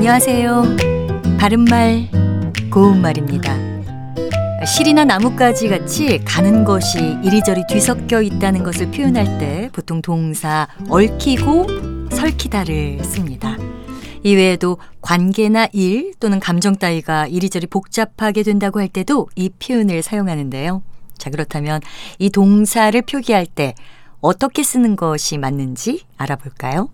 안녕하세요. 바른말, 고운말입니다. 실이나 나뭇가지 같이 가는 것이 이리저리 뒤섞여 있다는 것을 표현할 때 보통 동사 얽히고 설키다를 씁니다. 이외에도 관계나 일 또는 감정 따위가 이리저리 복잡하게 된다고 할 때도 이 표현을 사용하는데요. 자, 그렇다면 이 동사를 표기할 때 어떻게 쓰는 것이 맞는지 알아볼까요?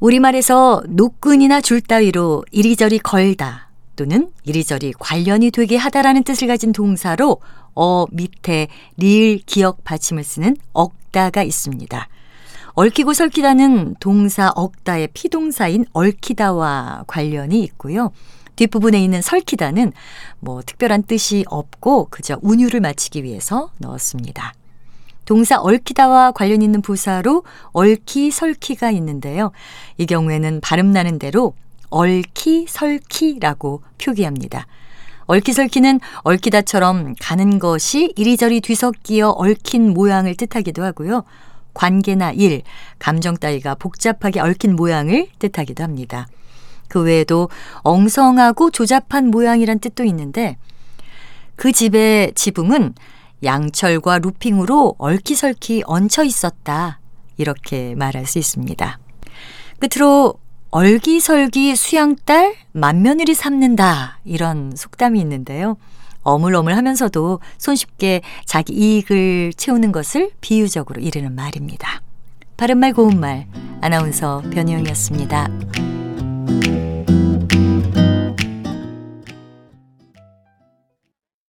우리말에서 노끈이나 줄 따위로 이리저리 걸다 또는 이리저리 관련이 되게 하다라는 뜻을 가진 동사로 어 밑에 리을 기억 받침을 쓰는 억다가 있습니다. 얽히고 설키다는 동사 억다의 피동사인 얽히다와 관련이 있고요. 뒷부분에 있는 설키다는 뭐 특별한 뜻이 없고 그저 운율을 맞추기 위해서 넣었습니다. 동사 얽히다와 관련 있는 부사로 얽히 설키가 있는데요. 이 경우에는 발음 나는 대로 얽히 설키라고 표기합니다. 얽히설키는 얽히다처럼 가는 것이 이리저리 뒤섞이어 얽힌 모양을 뜻하기도 하고요. 관계나 일, 감정 따위가 복잡하게 얽힌 모양을 뜻하기도 합니다. 그 외에도 엉성하고 조잡한 모양이란 뜻도 있는데 그 집의 지붕은 양철과 루핑으로 얽히설키 얹혀 있었다. 이렇게 말할 수 있습니다. 끝으로 얼기설기 수양딸 맏며느리 삼는다 이런 속담이 있는데요. 어물어물 하면서도 손쉽게 자기 이익을 채우는 것을 비유적으로 이르는 말입니다. 바른말 고운말 아나운서 변희영이었습니다.